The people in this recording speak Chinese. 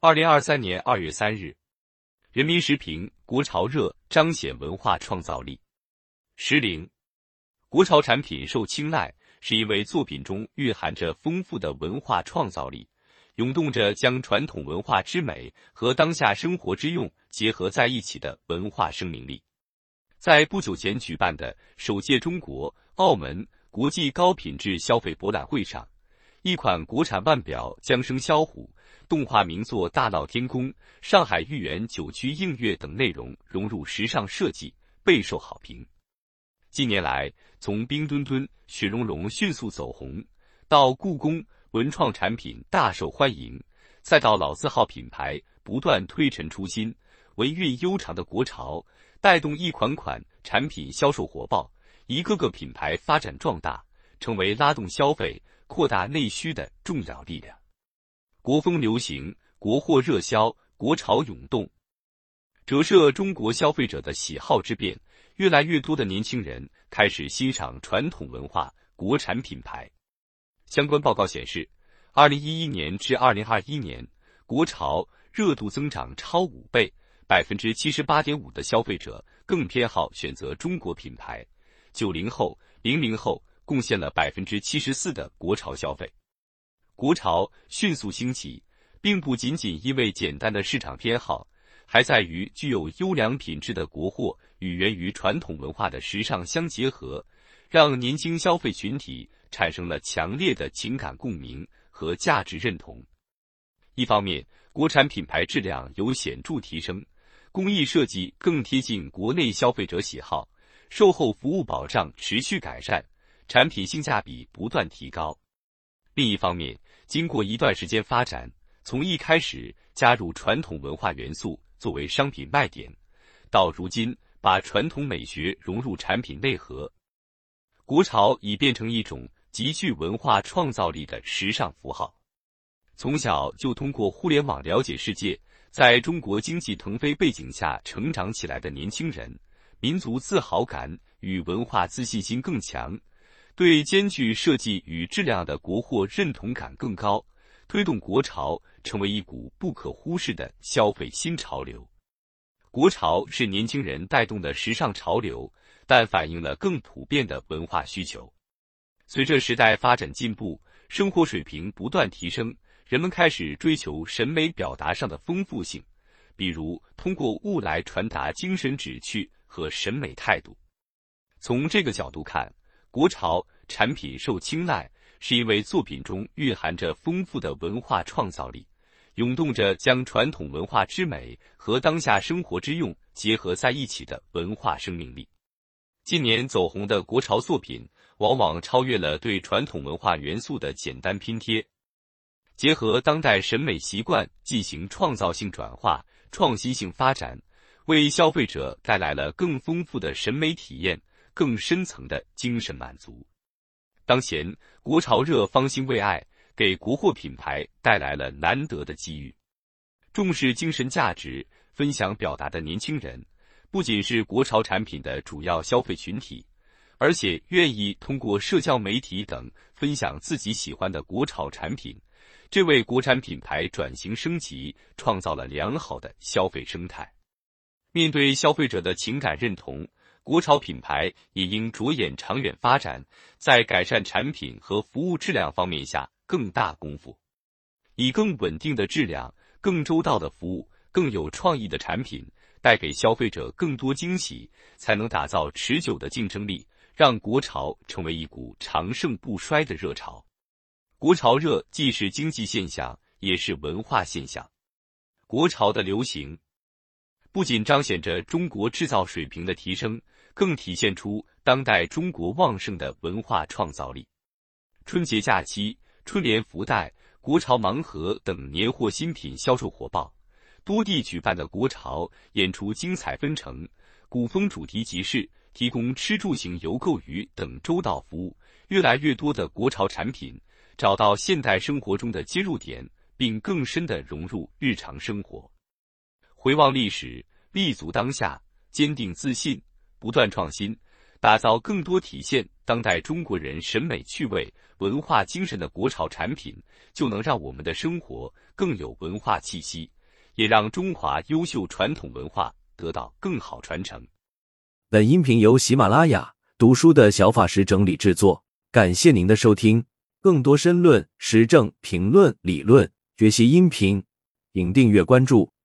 二零二三年二月三日，人民时评：国潮热彰显文化创造力。时令，国潮产品受青睐，是因为作品中蕴含着丰富的文化创造力，涌动着将传统文化之美和当下生活之用结合在一起的文化生命力。在不久前举办的首届中国澳门国际高品质消费博览会上，一款国产腕表“江声肖虎”。动画名作《大闹天宫》、上海豫园九曲映月等内容融入时尚设计，备受好评。近年来，从冰墩墩、雪融融迅速走红，到故宫文创产品大受欢迎，再到老字号品牌不断推陈出新，维韵悠长的国潮带动一款款产品销售火爆，一个个品牌发展壮大，成为拉动消费、扩大内需的重要力量。国风流行，国货热销，国潮涌动，折射中国消费者的喜好之变。越来越多的年轻人开始欣赏传统文化、国产品牌。相关报告显示，二零一一年至二零二一年，国潮热度增长超五倍，百分之七十八点五的消费者更偏好选择中国品牌。九零后、零零后贡献了百分之七十四的国潮消费。国潮迅速兴起，并不仅仅因为简单的市场偏好，还在于具有优良品质的国货与源于传统文化的时尚相结合，让年轻消费群体产生了强烈的情感共鸣和价值认同。一方面，国产品牌质量有显著提升，工艺设计更贴近国内消费者喜好，售后服务保障持续改善，产品性价比不断提高。另一方面，经过一段时间发展，从一开始加入传统文化元素作为商品卖点，到如今把传统美学融入产品内核，国潮已变成一种极具文化创造力的时尚符号。从小就通过互联网了解世界，在中国经济腾飞背景下成长起来的年轻人，民族自豪感与文化自信心更强。对兼具设计与质量的国货认同感更高，推动国潮成为一股不可忽视的消费新潮流。国潮是年轻人带动的时尚潮流，但反映了更普遍的文化需求。随着时代发展进步，生活水平不断提升，人们开始追求审美表达上的丰富性，比如通过物来传达精神旨趣和审美态度。从这个角度看。国潮产品受青睐，是因为作品中蕴含着丰富的文化创造力，涌动着将传统文化之美和当下生活之用结合在一起的文化生命力。近年走红的国潮作品，往往超越了对传统文化元素的简单拼贴，结合当代审美习惯进行创造性转化、创新性发展，为消费者带来了更丰富的审美体验。更深层的精神满足。当前国潮热方兴未艾，给国货品牌带来了难得的机遇。重视精神价值、分享表达的年轻人，不仅是国潮产品的主要消费群体，而且愿意通过社交媒体等分享自己喜欢的国潮产品，这为国产品牌转型升级创造了良好的消费生态。面对消费者的情感认同。国潮品牌也应着眼长远发展，在改善产品和服务质量方面下更大功夫，以更稳定的质量、更周到的服务、更有创意的产品，带给消费者更多惊喜，才能打造持久的竞争力，让国潮成为一股长盛不衰的热潮。国潮热既是经济现象，也是文化现象。国潮的流行，不仅彰显着中国制造水平的提升。更体现出当代中国旺盛的文化创造力。春节假期、春联福袋、国潮盲盒等年货新品销售火爆，多地举办的国潮演出精彩纷呈，古风主题集市提供吃住行游购娱等周到服务。越来越多的国潮产品找到现代生活中的接入点，并更深地融入日常生活。回望历史，立足当下，坚定自信。不断创新，打造更多体现当代中国人审美趣味、文化精神的国潮产品，就能让我们的生活更有文化气息，也让中华优秀传统文化得到更好传承。本音频由喜马拉雅读书的小法师整理制作，感谢您的收听。更多深论、时政评论、理论学习音频，请订阅关注。